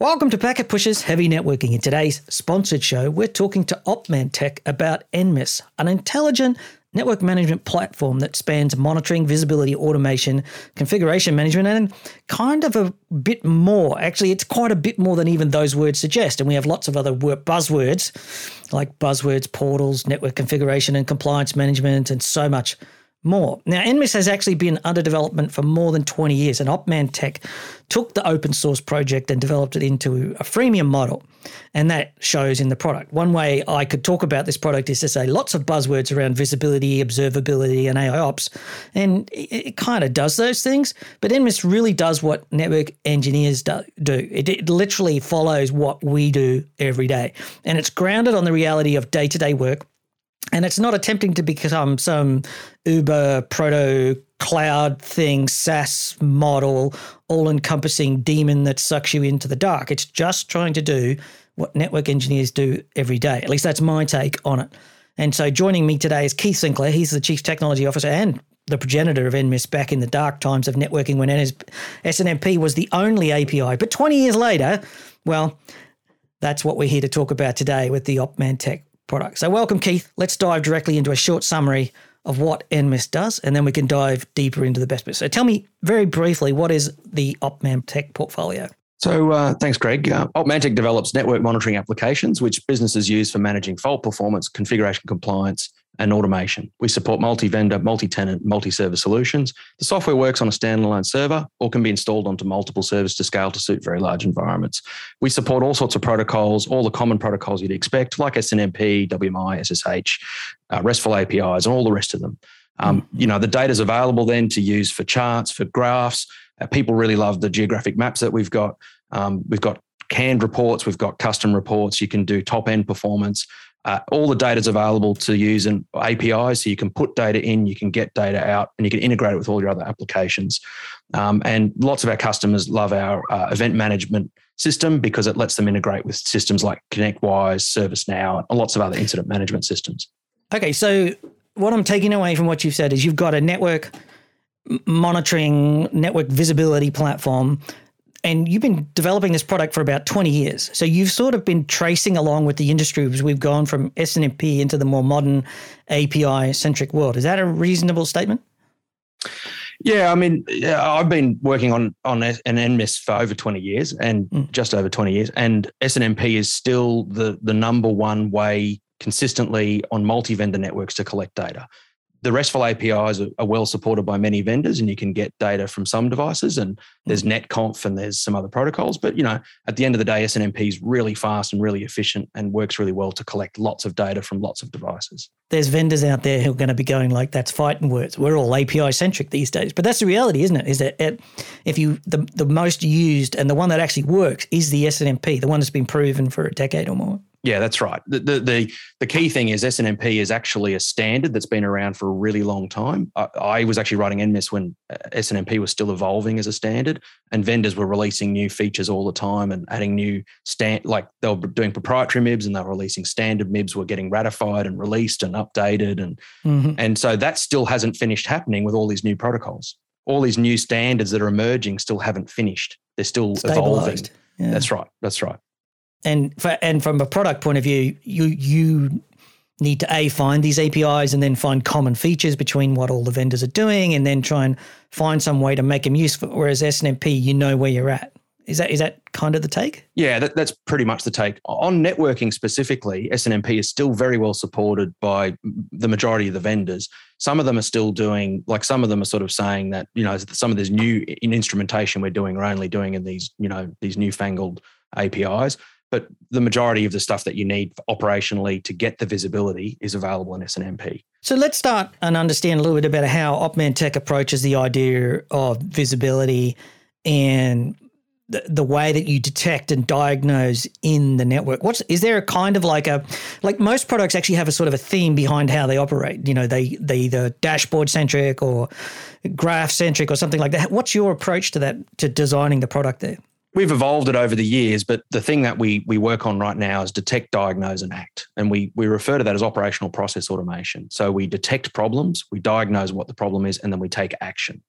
Welcome to Packet Pushers Heavy Networking. In today's sponsored show, we're talking to Opmantek about NMIS, an intelligent network management platform that spans monitoring, visibility, automation, configuration management, and kind of a bit more. Actually, it's quite a bit more than even those words suggest. And we have lots of other buzzwords like buzzwords, portals, network configuration and compliance management, and so much more. Now, NMIS has actually been under development for more than 20 years, and Opmantek took the open source project and developed it into a freemium model. And that shows in the product. One way I could talk about this product is to say lots of buzzwords around visibility, observability, and AI ops. And it, it kind of does those things, but NMIS really does what network engineers do. It, it literally follows what we do every day. And it's grounded on the reality of day to day work and it's not attempting to become some Uber proto cloud thing, SaaS model, all encompassing demon that sucks you into the dark. It's just trying to do what network engineers do every day. At least that's my take on it. And so joining me today is Keith Sinclair. He's the Chief Technology Officer and the progenitor of NMIS back in the dark times of networking when SNMP was the only API. But 20 years later, well, that's what we're here to talk about today with the Opmantek product. So, welcome, Keith. Let's dive directly into a short summary of what NMIS does, and then we can dive deeper into the best bits. So, tell me very briefly what is the Opmantek portfolio? So, uh, thanks, Greg. Uh, Opmantek develops network monitoring applications, which businesses use for managing fault performance, configuration compliance, and automation. We support multi vendor, multi tenant, multi server solutions. The software works on a standalone server or can be installed onto multiple servers to scale to suit very large environments. We support all sorts of protocols, all the common protocols you'd expect, like SNMP, WMI, SSH, uh, RESTful APIs, and all the rest of them. Um, mm-hmm. You know, the data is available then to use for charts, for graphs. Uh, people really love the geographic maps that we've got. Um, we've got canned reports, we've got custom reports. You can do top end performance. Uh, all the data is available to use in APIs, so you can put data in, you can get data out, and you can integrate it with all your other applications. Um, and lots of our customers love our uh, event management system because it lets them integrate with systems like ConnectWise, ServiceNow, and lots of other incident management systems. Okay, so what I'm taking away from what you've said is you've got a network monitoring, network visibility platform and you've been developing this product for about 20 years. So you've sort of been tracing along with the industry as we've gone from SNMP into the more modern API centric world. Is that a reasonable statement? Yeah, I mean, I've been working on on an NMIS for over 20 years and mm. just over 20 years, and SNMP is still the the number one way consistently on multi-vendor networks to collect data the RESTful APIs are, are, well supported by many vendors, and you can get data from some devices. And there's mm. NetConf and there's some other protocols. But you know, at the end of the day, SNMP is really fast and really efficient, and works really well to collect lots of data from lots of devices. There's vendors out there who are going to be going like, "That's fighting words." We're all API centric these days, but that's the reality, isn't it? Is that it, if you the the most used and the one that actually works is the SNMP, the one that's been proven for a decade or more. Yeah, that's right. The, the, the the key thing is SNMP is actually a standard that's been around for a really long time. I, I was actually writing NMIS when uh, SNMP was still evolving as a standard, and vendors were releasing new features all the time and adding new stand like they were doing proprietary MIBs and they were releasing standard MIBs were getting ratified and released and updated and mm-hmm. and so that still hasn't finished happening with all these new protocols. All these new standards that are emerging still haven't finished. They're still evolving. Yeah. That's right. That's right and for, and from a product point of view, you you need to a find these APIs and then find common features between what all the vendors are doing, and then try and find some way to make them useful. Whereas SNMP, you know where you're at. Is that is that kind of the take? Yeah, that, that's pretty much the take. On networking specifically, SNMP is still very well supported by the majority of the vendors. Some of them are still doing, like some of them are sort of saying that you know some of this new in instrumentation we're doing are only doing in these you know these newfangled APIs but the majority of the stuff that you need operationally to get the visibility is available in SNMP. So let's start and understand a little bit about how Opmantek approaches the idea of visibility and the, the way that you detect and diagnose in the network. What's is there a kind of like a like most products actually have a sort of a theme behind how they operate. You know, they they either dashboard centric or graph centric or something like that. What's your approach to that to designing the product there? We've evolved it over the years, but the thing that we we work on right now is detect, diagnose, and act. And we we refer to that as operational process automation. So we detect problems, we diagnose what the problem is, and then we take action.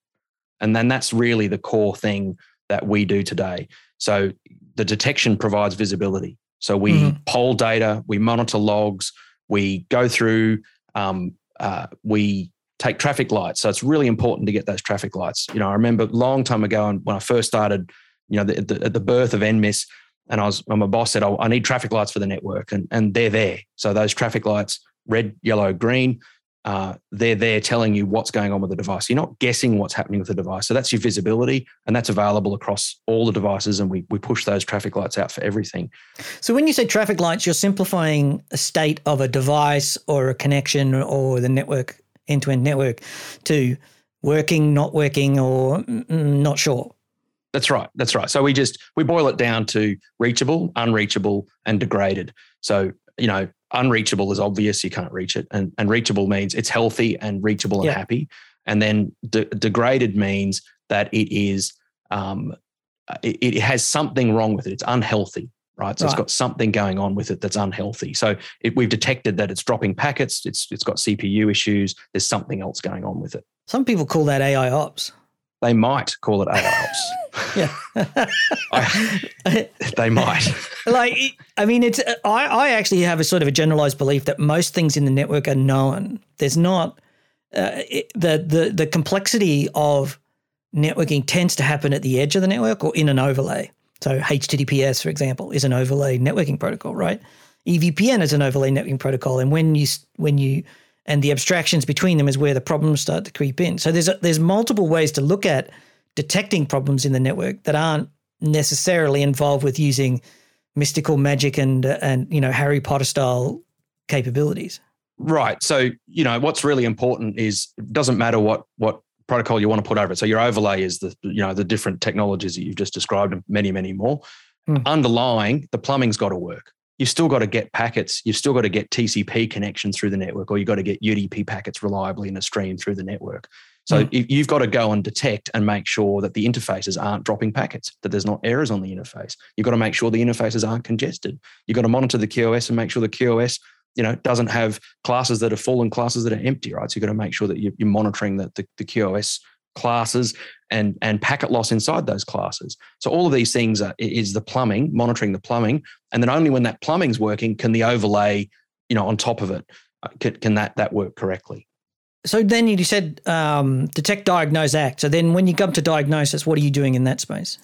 And then that's really the core thing that we do today. So the detection provides visibility. So we mm-hmm. poll data, we monitor logs, we go through, um, uh, we take traffic lights. So it's really important to get those traffic lights. You know, I remember a long time ago when I first started, you know, the, the, at the birth of NMIS, and I was, my boss said, oh, I need traffic lights for the network, and and they're there. So those traffic lights, red, yellow, green, uh, they're there telling you what's going on with the device. You're not guessing what's happening with the device. So that's your visibility, and that's available across all the devices. And we we push those traffic lights out for everything. So when you say traffic lights, you're simplifying a state of a device or a connection or the network end to end network to working, not working, or not sure. That's right. That's right. So we just we boil it down to reachable, unreachable, and degraded. So you know, unreachable is obvious; you can't reach it, and and reachable means it's healthy and reachable and yeah. happy. And then de- degraded means that it is um, it, it, has something wrong with it. It's unhealthy, right? So right. it's got something going on with it that's unhealthy. So it, we've detected that it's dropping packets. It's it's got CPU issues. There's something else going on with it. Some people call that AI ops. They might call it AIOps. yeah, I, they might. Like, I mean, it's. I, I actually have a sort of a generalized belief that most things in the network are known. There's not uh, it, the the the complexity of networking tends to happen at the edge of the network or in an overlay. So HTTPS, for example, is an overlay networking protocol, right? EVPN is an overlay networking protocol, and when you when you and the abstractions between them is where the problems start to creep in. So there's a, there's multiple ways to look at detecting problems in the network that aren't necessarily involved with using mystical magic and and you know Harry Potter style capabilities. Right. So you know what's really important is it doesn't matter what what protocol you want to put over it. So your overlay is the you know the different technologies that you've just described and many many more. Mm. Underlying the plumbing's got to work. You've still got to get packets. You've still got to get TCP connections through the network, or you've got to get UDP packets reliably in a stream through the network. So mm. you've got to go and detect and make sure that the interfaces aren't dropping packets, that there's not errors on the interface. You've got to make sure the interfaces aren't congested. You've got to monitor the QoS and make sure the QoS you know doesn't have classes that are full and classes that are empty, right? So you've got to make sure that you're, monitoring the, the, the QoS classes and and packet loss inside those classes. So all of these things are, is the plumbing, monitoring the plumbing, and then only when that plumbing's working can the overlay, you know, on top of it, uh, can, can that that work correctly. So then you said um, detect, diagnose, act. So then when you come to diagnosis, what are you doing in that space?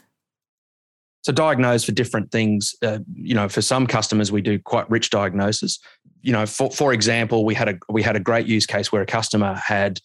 So diagnose for different things. Uh, you know, for some customers, we do quite rich diagnosis. You know, for for example, we had a we had a great use case where a customer had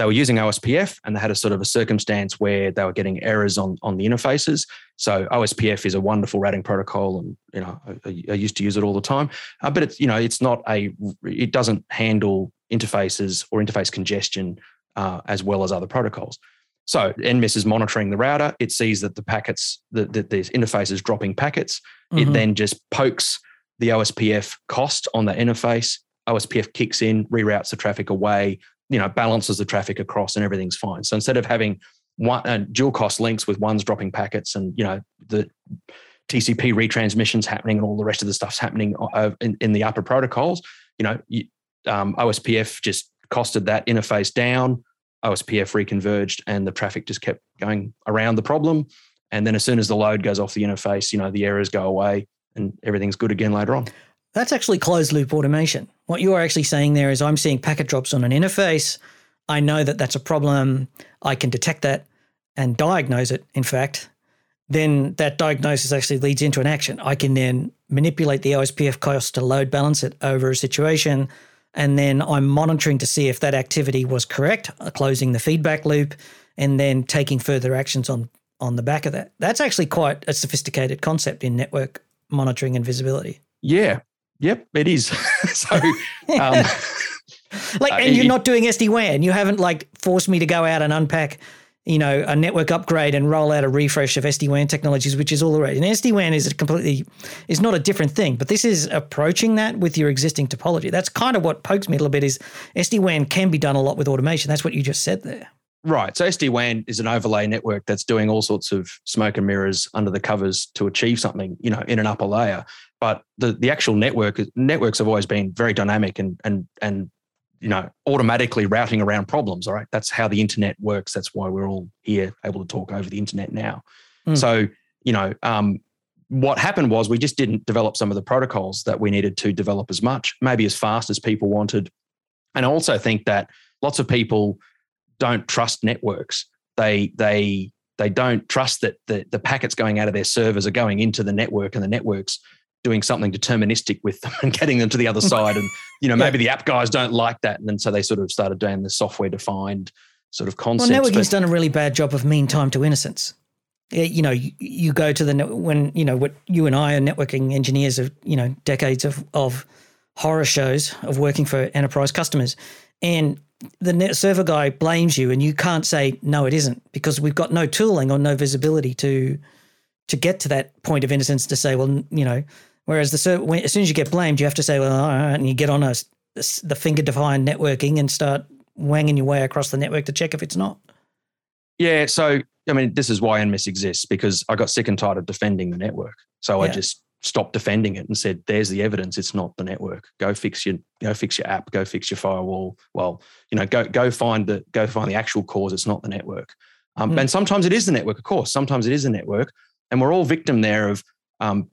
they were using OSPF and they had a sort of a circumstance where they were getting errors on on the interfaces. So OSPF is a wonderful routing protocol, and you know I, I used to use it all the time. Uh, but it's you know it's not a it doesn't handle interfaces or interface congestion uh, as well as other protocols. So NMIS is monitoring the router. It sees that the packets, that the, the interface is dropping packets. Mm-hmm. It then just pokes the OSPF cost on that interface. OSPF kicks in, reroutes the traffic away, you know, balances the traffic across, and everything's fine. So instead of having one uh, dual cost links with one's dropping packets and you know the TCP retransmissions happening and all the rest of the stuff's happening uh, in, in the upper protocols, you know, um, OSPF just costed that interface down OSPF reconverged and the traffic just kept going around the problem. And then as soon as the load goes off the interface, you know, the errors go away and everything's good again later on. That's actually closed loop automation. What you are actually saying there is I'm seeing packet drops on an interface. I know that that's a problem. I can detect that and diagnose it, in fact. Then that diagnosis actually leads into an action. I can then manipulate the OSPF cost to load balance it over a situation and then I'm monitoring to see if that activity was correct, uh, closing the feedback loop, and then taking further actions on on the back of that. That's actually quite a sophisticated concept in network monitoring and visibility. Yeah. Yep, it is. so, um, like, uh, and you're not doing SD WAN. You haven't like forced me to go out and unpack you know, a network upgrade and roll out a refresh of SD-WAN technologies, which is all the rage. And SD-WAN is a completely is not a different thing, but this is approaching that with your existing topology. That's kind of what pokes me a little bit is SD-WAN can be done a lot with automation. That's what you just said there. Right. So SD-WAN is an overlay network that's doing all sorts of smoke and mirrors under the covers to achieve something, you know, in an upper layer. But the, the actual network networks have always been very dynamic and and and you know, automatically routing around problems. All right. That's how the internet works. That's why we're all here able to talk over the internet now. Mm. So, you know, um, what happened was we just didn't develop some of the protocols that we needed to develop as much, maybe as fast as people wanted. And I also think that lots of people don't trust networks. They they they don't trust that the, the packets going out of their servers are going into the network and the network's doing something deterministic with them and getting them to the other side. And, you know, maybe yeah. the app guys don't like that. And then so they sort of started doing the software defined sort of concept. Well, networking's done a really bad job of mean time to innocence. You know, you, you go to the when you know what you and I are networking engineers of you know decades of of horror shows of working for enterprise customers, and the net server guy blames you, and you can't say no, it isn't because we've got no tooling or no visibility to to get to that point of innocence to say, well, you know. Whereas the when, as soon as you get blamed, you have to say, well, all right, and you get on a the finger defined networking and start wanging your way across the network to check if it's not. Yeah, so I mean, this is why NMIS exists because I got sick and tired of defending the network. So yeah. I just stopped defending it and said, "There's the evidence. It's not the network. Go fix your go fix your app. Go fix your firewall. Well, you know, go go find the go find the actual cause. It's not the network. Um, mm. And sometimes it is the network, of course. Sometimes it is the network, and we're all victim there of um,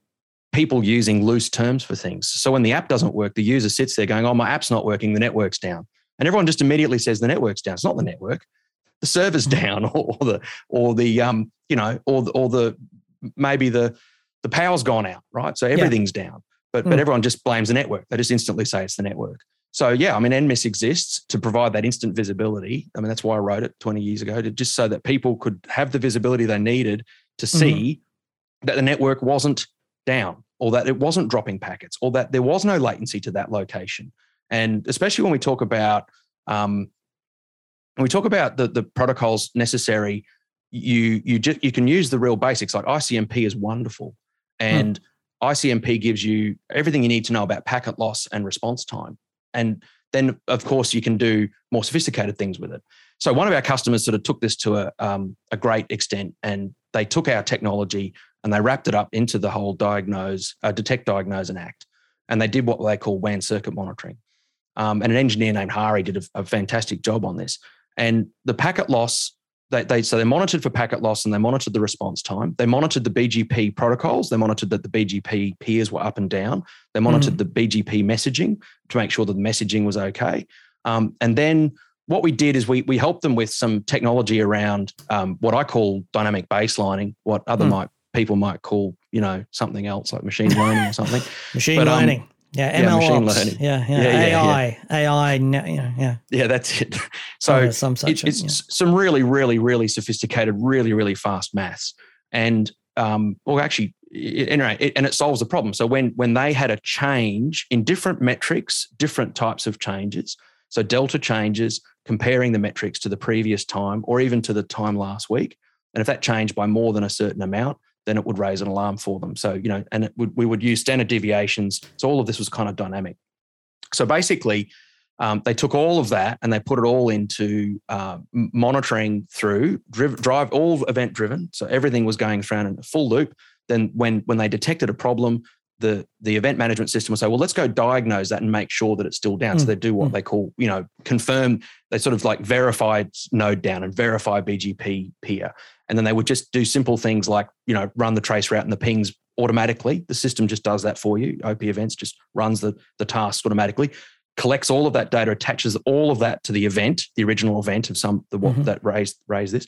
people using loose terms for things. So when the app doesn't work, the user sits there going, "Oh, my app's not working. The network's down," and everyone just immediately says the network's down. It's not the network. The server's hmm. down, or the or the um, you know, or the, or the maybe the the power's gone out, right? So everything's yeah. down. But mm. but everyone just blames the network. They just instantly say it's the network. So yeah, I mean, NMIS exists to provide that instant visibility. I mean, that's why I wrote it 20 years ago, to just so that people could have the visibility they needed to mm-hmm. see mm-hmm. that the network wasn't down, or that it wasn't dropping packets, or that there was no latency to that location. And especially when we talk about um, when we talk about the the protocols necessary, you you just you can use the real basics. Like ICMP is wonderful, Hmm. And hmm. ICMP gives you everything you need to know about packet loss and response time. And then, of course, you can do more sophisticated things with it. So, one of our customers sort of took this to a, um, a great extent and they took our technology and they wrapped it up into the whole diagnose, uh, detect, diagnose, and act. And they did what they call WAN circuit monitoring. Um, and an engineer named Hari did a, a fantastic job on this. And the packet loss they, they so they monitored for packet loss and they monitored the response time. They monitored the BGP protocols. They monitored that the BGP peers were up and down. They monitored mm. the BGP messaging to make sure that the messaging was okay. Um, and then what we did is we we helped them with some technology around um, what I call dynamic baselining, what other mm. might people might call you know something else like machine learning or something. machine but, um, learning. Yeah, ML yeah, machine ops. learning. Yeah, yeah, yeah AI, yeah, AI. Yeah, yeah. Yeah, that's it. So some such it, it's yeah. some really, really, really sophisticated, really, really fast maths, and um, well, actually, it, anyway, it, and it solves the problem. So when when they had a change in different metrics, different types of changes, so delta changes, comparing the metrics to the previous time or even to the time last week, and if that changed by more than a certain amount, then it would raise an alarm for them. So, you know, and would, we would use standard deviations. So all of this was kind of dynamic. So basically, um, they took all of that and they put it all into uh, monitoring through drive, drive all event driven. So everything was going through in a full loop. Then when when they detected a problem, the the event management system will say, well, let's go diagnose that and make sure that it's still down. Mm. So they do what mm. they call, you know, confirm. They sort of like verify node down and verify BGP peer, and then they would just do simple things like, you know, run the trace route and the pings automatically. The system just does that for you. opEvents just runs the the task automatically, collects all of that data, attaches all of that to the event, the original event of some the mm-hmm. that raised raised this,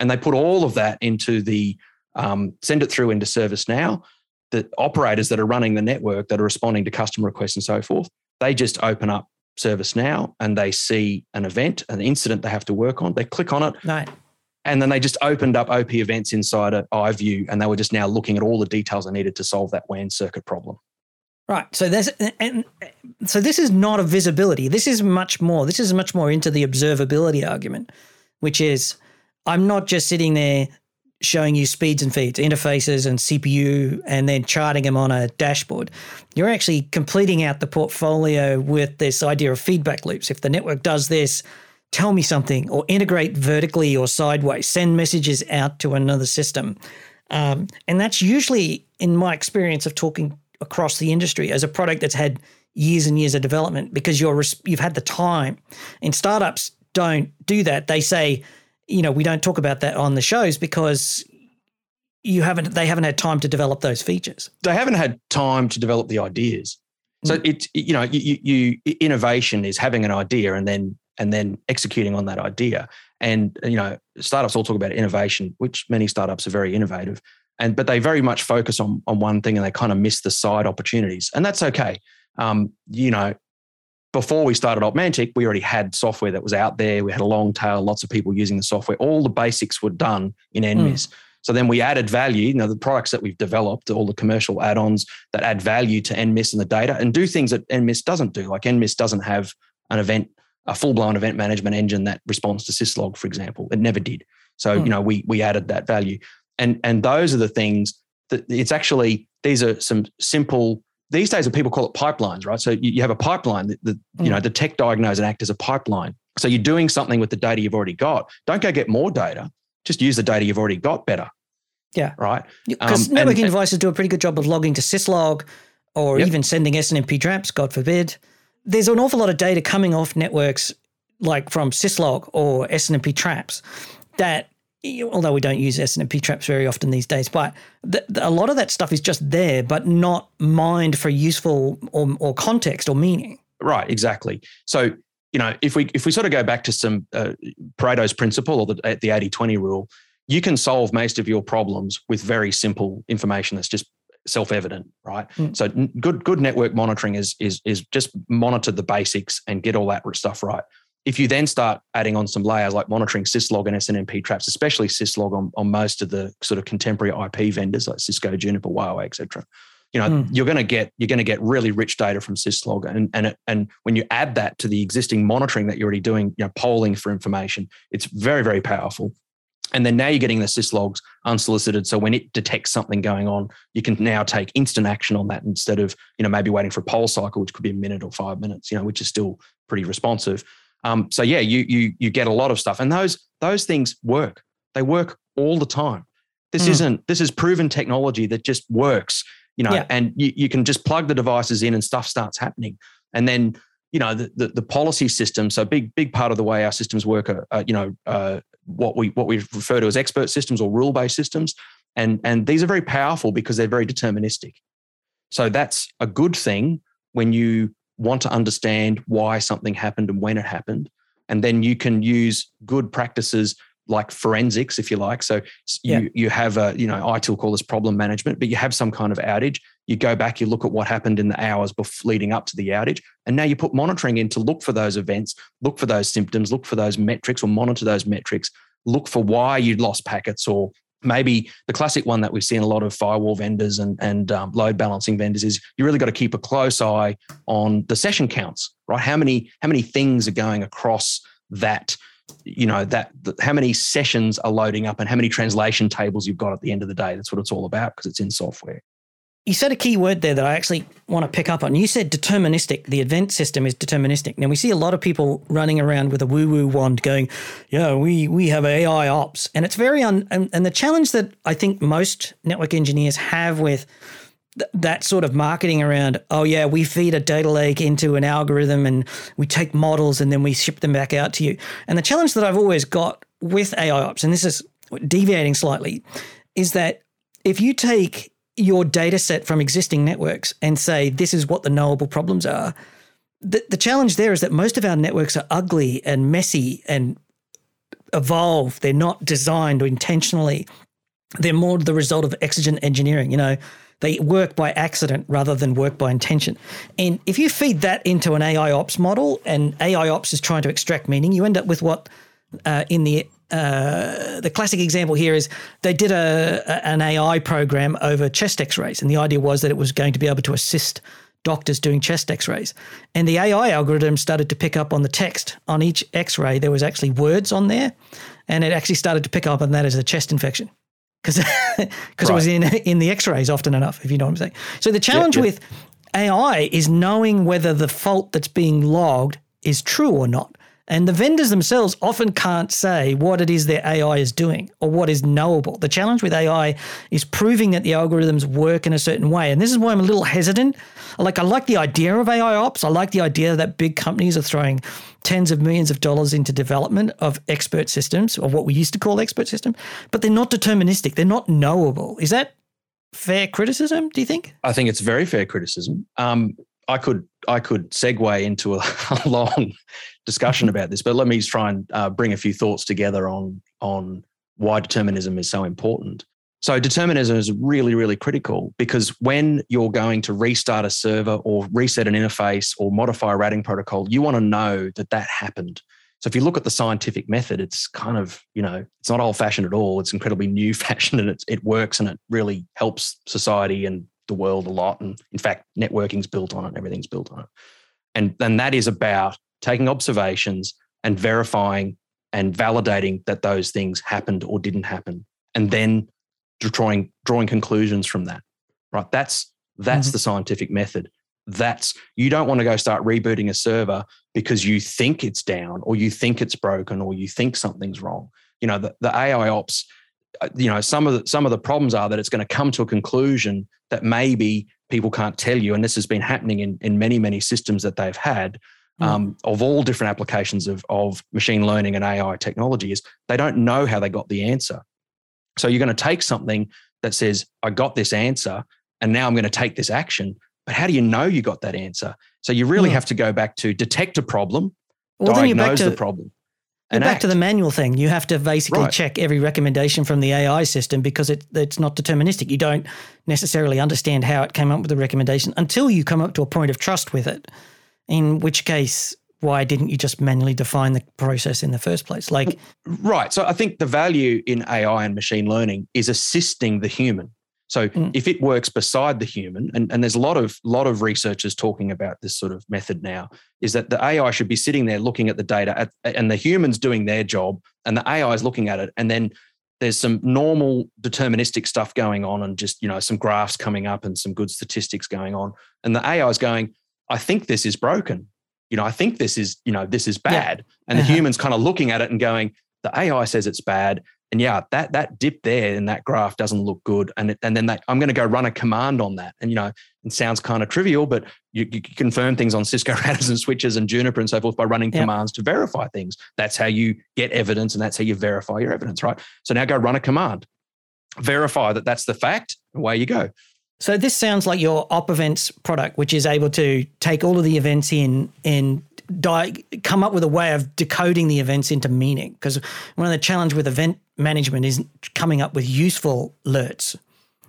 and they put all of that into the um, send it through into ServiceNow the operators that are running the network that are responding to customer requests and so forth, they just open up ServiceNow and they see an event, an incident they have to work on. They click on it. Right. And then they just opened up opEvents inside of iView and they were just now looking at all the details they needed to solve that WAN circuit problem. Right. So there's and so this is not a visibility. This is much more. This is much more into the observability argument, which is I'm not just sitting there showing you speeds and feeds, interfaces and CPU, and then charting them on a dashboard. You're actually completing out the portfolio with this idea of feedback loops. If the network does this, tell me something, or integrate vertically or sideways, send messages out to another system. Um, and that's usually, in my experience of talking across the industry, as a product that's had years and years of development, because you're you've had the time. And startups don't do that. They say, you know, we don't talk about that on the shows because you haven't they haven't had time to develop those features. They haven't had time to develop the ideas. So mm. it's you know you, you, you innovation is having an idea and then and then executing on that idea. And you know startups all talk about innovation, which many startups are very innovative, and but they very much focus on on one thing and they kind of miss the side opportunities, and that's okay. Um, you know, before we started Opmantek, we already had software that was out there. We had a long tail, lots of people using the software. All the basics were done in NMIS. Mm. So then we added value, you know, the products that we've developed, all the commercial add-ons that add value to NMIS and the data and do things that NMIS doesn't do. Like NMIS doesn't have an event, a full-blown event management engine that responds to syslog, for example. It never did. So, mm. you know, we we added that value. And and those are the things that it's actually these are some simple these days people call it pipelines, right? So you, you have a pipeline that the, mm. you know, the tech diagnose and act as a pipeline. So you're doing something with the data you've already got. Don't go get more data. Just use the data you've already got better. Yeah. Right. Because um, networking and, devices do a pretty good job of logging to syslog or yep. even sending SNMP traps, God forbid. There's an awful lot of data coming off networks like from syslog or SNMP traps that although we don't use SNMP traps very often these days, but the, the, a lot of that stuff is just there, but not mined for useful or, or context or meaning. Right, exactly. So, you know, if we if we sort of go back to some uh, Pareto's principle or the the 80-20 rule, you can solve most of your problems with very simple information that's just self-evident, right? Mm. So good good network monitoring is is is just monitor the basics and get all that stuff right if you then start adding on some layers like monitoring syslog and SNMP traps, especially syslog on, on most of the sort of contemporary IP vendors like Cisco, Juniper, Huawei, etc., you know, mm. you're going to get you're going to get really rich data from syslog, and and it, and when you add that to the existing monitoring that you're already doing, you know, polling for information, it's very very powerful. And then now you're getting the syslogs unsolicited. So when it detects something going on, you can now take instant action on that instead of, you know, maybe waiting for a poll cycle, which could be a minute or five minutes, you know, which is still pretty responsive. Um, so yeah, you you you get a lot of stuff, and those those things work. They work all the time. This mm. isn't this is proven technology that just works, you know, yeah. and you, you can just plug the devices in and stuff starts happening. And then you know the, the, the policy system. So big big part of the way our systems work are, are you know uh, what we what we refer to as expert systems or rule based systems, and and these are very powerful because they're very deterministic. So that's a good thing when you want to understand why something happened and when it happened. And then you can use good practices like forensics, if you like. So you yeah. you have a, you know, ITIL call this problem management, but you have some kind of outage. You go back, you look at what happened in the hours before, leading up to the outage, and now you put monitoring in to look for those events, look for those symptoms, look for those metrics, or monitor those metrics. Look for why you'd lost packets or maybe the classic one that we've seen a lot of firewall vendors and, and um, load balancing vendors is you really got to keep a close eye on the session counts right how many how many things are going across that you know that how many sessions are loading up and how many translation tables you've got at the end of the day that's what it's all about because it's in software you said a key word there that I actually want to pick up on. You said deterministic. The event system is deterministic. Now we see a lot of people running around with a woo-woo wand, going, "Yeah, we we have AI ops," and it's very un. And, and the challenge that I think most network engineers have with th- that sort of marketing around, "Oh yeah, we feed a data lake into an algorithm and we take models and then we ship them back out to you." And the challenge that I've always got with AI ops, and this is deviating slightly, is that if you take your data set from existing networks and say, this is what the knowable problems are. The, the challenge there is that most of our networks are ugly and messy and evolve. They're not designed intentionally. They're more the result of exigent engineering. You know, they work by accident rather than work by intention. And if you feed that into an AI ops model and AI ops is trying to extract meaning, you end up with what uh, in the uh, the classic example here is they did a, a, an AI program over chest X-rays, and the idea was that it was going to be able to assist doctors doing chest X-rays. And the AI algorithm started to pick up on the text on each X-ray. There was actually words on there, and it actually started to pick up on that as a chest infection because because right. it was in in the X-rays often enough, if you know what I'm saying. So the challenge yep, yep. with AI is knowing whether the fault that's being logged is true or not And the vendors themselves often can't say what it is their AI is doing or what is knowable. The challenge with AI is proving that the algorithms work in a certain way. And this is why I'm a little hesitant. Like, I like the idea of AI ops. I like the idea that big companies are throwing tens of millions of dollars into development of expert systems, or what we used to call expert system, but they're not deterministic. They're not knowable. Is that fair criticism, do you think? I think it's very fair criticism. Um, I could I could segue into a, a long discussion about this, but let me just try and uh, bring a few thoughts together on on why determinism is so important. So determinism is really really critical because when you're going to restart a server or reset an interface or modify a routing protocol, you want to know that that happened. So if you look at the scientific method, it's kind of you know it's not old fashioned at all. It's incredibly new fashioned and it it works and it really helps society and the world a lot. And in fact, networking's built on it, everything's built on it. And, and that is about taking observations and verifying and validating that those things happened or didn't happen. And then drawing drawing conclusions from that. Right. That's that's mm-hmm. the scientific method. That's you don't want to go start rebooting a server because you think it's down or you think it's broken or you think something's wrong. You know, the, the AI ops uh, you know some of the some of the problems are that it's going to come to a conclusion that maybe people can't tell you and this has been happening in, in many many systems that they've had mm. um, of all different applications of, of machine learning and ai technology is they don't know how they got the answer so you're going to take something that says i got this answer and now i'm going to take this action but how do you know you got that answer so you really mm. have to go back to detect a problem well, diagnose to, the problem and back act. to the manual thing. You have to basically right. check every recommendation from the AI system because it, it's not deterministic. You don't necessarily understand how it came up with the recommendation until you come up to a point of trust with it. In which case, why didn't you just manually define the process in the first place? Like, right. So I think the value in AI and machine learning is assisting the human. So mm. if it works beside the human, and, and there's a lot of lot of researchers talking about this sort of method now, is that the AI should be sitting there looking at the data at, and the humans doing their job, and the AI is looking at it, and then there's some normal deterministic stuff going on, and just you know some graphs coming up and some good statistics going on, and the AI is going, I think this is broken. You know, I think this is you know this is bad, yeah. and the uh-huh. humans kind of looking at it and going, the AI says it's bad and yeah, that that dip there in that graph doesn't look good. And it, and then that, I'm going to go run a command on that. And you know, it sounds kind of trivial, but you, you confirm things on Cisco routers and switches and Juniper and so forth by running yep. commands to verify things. That's how you get evidence, and that's how you verify your evidence, right? So now go run a command, verify that that's the fact. Away you go. So this sounds like your opEvents product, which is able to take all of the events in and di- come up with a way of decoding the events into meaning. Because one of the challenge with event management is coming up with useful alerts.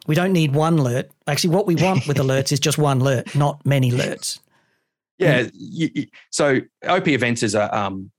We don't need one alert. Actually, what we want with alerts is just one alert, not many alerts. Yeah. So opEvents is a um,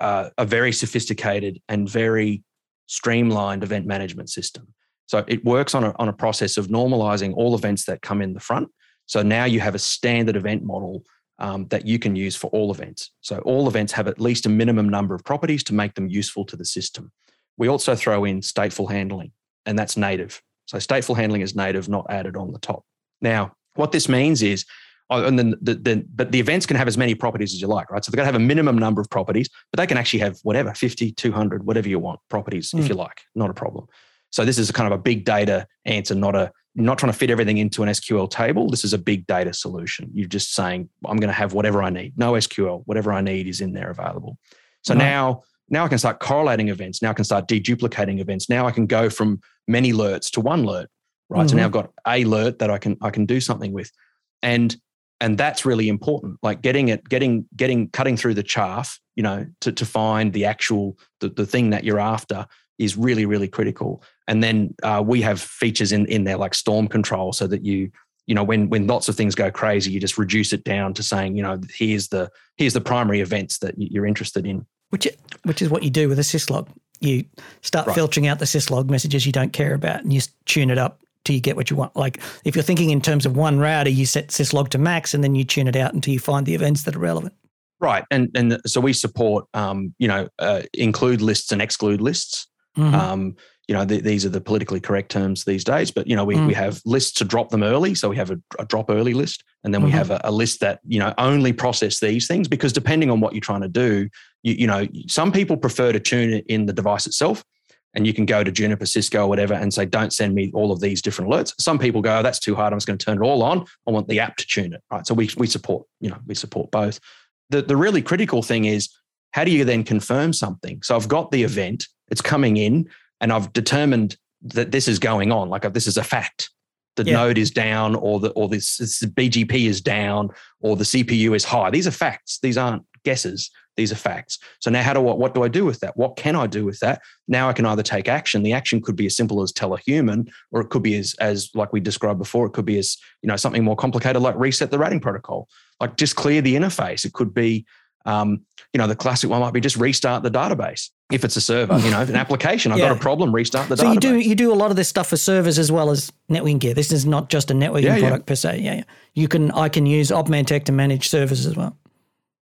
uh, a very sophisticated and very streamlined event management system. So it works on a, on a process of normalizing all events that come in the front. So now you have a standard event model um, that you can use for all events. So all events have at least a minimum number of properties to make them useful to the system. We also throw in stateful handling, and that's native. So stateful handling is native, not added on the top. Now, what this means is, oh, and then the, the, but the events can have as many properties as you like, right? So they're going to have a minimum number of properties, but they can actually have whatever, 50, 200, whatever you want properties, mm. if you like, not a problem. So this is a kind of a big data answer, not a not trying to fit everything into an SQL table. This is a big data solution. You're just saying, I'm going to have whatever I need. No SQL, whatever I need is in there available. So now, now I can start correlating events. Now I can start deduplicating events. Now I can go from many alerts to one alert, right? Mm-hmm. So now mm-hmm. I've got a alert that I can I can do something with, and and that's really important. Like getting it, getting getting cutting through the chaff, you know, to to find the actual the, the thing that you're after is really really critical. And then uh, we have features in in there like storm control so that you you know when when lots of things go crazy you just reduce it down to saying you know here's the here's the primary events that you're interested in. Which which is what you do with a syslog. You start right. filtering out the syslog messages you don't care about and you tune it up till you get what you want. Like if you're thinking in terms of one router you set syslog to max and then you tune it out until you find the events that are relevant. Right. And and so we support um, you know uh, include lists and exclude lists Mm-hmm. Um, you know, th- these are the politically correct terms these days, but you know, we, mm. we have lists to drop them early. So we have a, a drop early list, and then mm-hmm. we have a, a, list that you know only process these things because depending on what you're trying to do, you, you know, some people prefer to tune it in the device itself. And you can go to Juniper, Cisco, or whatever, and say, "Don't send me all of these different alerts." Some people go, oh, "That's too hard. I'm just going to turn it all on. I want the app to tune it." Right. So we we support, you know, we support both. The the really critical thing is how do you then confirm something? So I've got the event, it's coming in, and I've determined that this is going on. Like this is a fact. The yeah. node is down, or the or this, this BGP is down, or the CPU is high. These are facts. These aren't guesses. These are facts. So now, how do what? What do I do with that? What can I do with that? Now I can either take action. The action could be as simple as tell a human, or it could be as as like we described before. It could be as you know something more complicated like reset the routing protocol, like just clear the interface. It could be um, you know, the classic one might be just restart the database. If it's a server, you know, an application, I've yeah. got a problem, restart the so database. you do you do a lot of this stuff for servers as well as networking gear. This is not just a networking yeah, product yeah. per se. Yeah, yeah. You can I can use Opmantek to manage servers as well.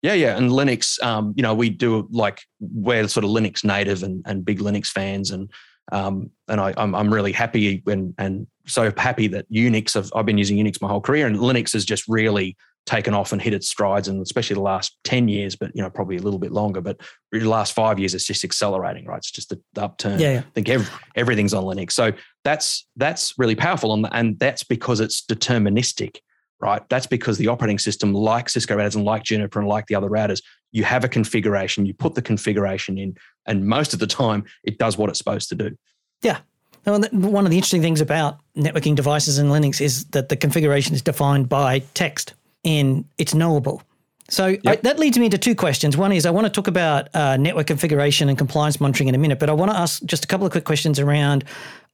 Yeah, yeah, and Linux. Um, you know, we do like we're sort of Linux native and, and big Linux fans, and um, and I, I'm I'm really happy and and so happy that Unix. I've, I've been using Unix my whole career, and Linux is just really taken off and hit its strides and especially the last 10 years but you know probably a little bit longer but the last five years it's just accelerating right? It's just the, upturn. Yeah, yeah. i think every, everything's on linux. So that's that's really powerful and, and that's because it's deterministic right? That's because the operating system like cisco routers and like juniper and like the other routers you have a configuration you put the configuration in and most of the time it does what it's supposed to do. Yeah. One of the interesting things about networking devices in Linux is that the configuration is defined by text and it's knowable. So yep. I, that leads me into two questions. One is I want to talk about uh, network configuration and compliance monitoring in a minute, but I want to ask just a couple of quick questions around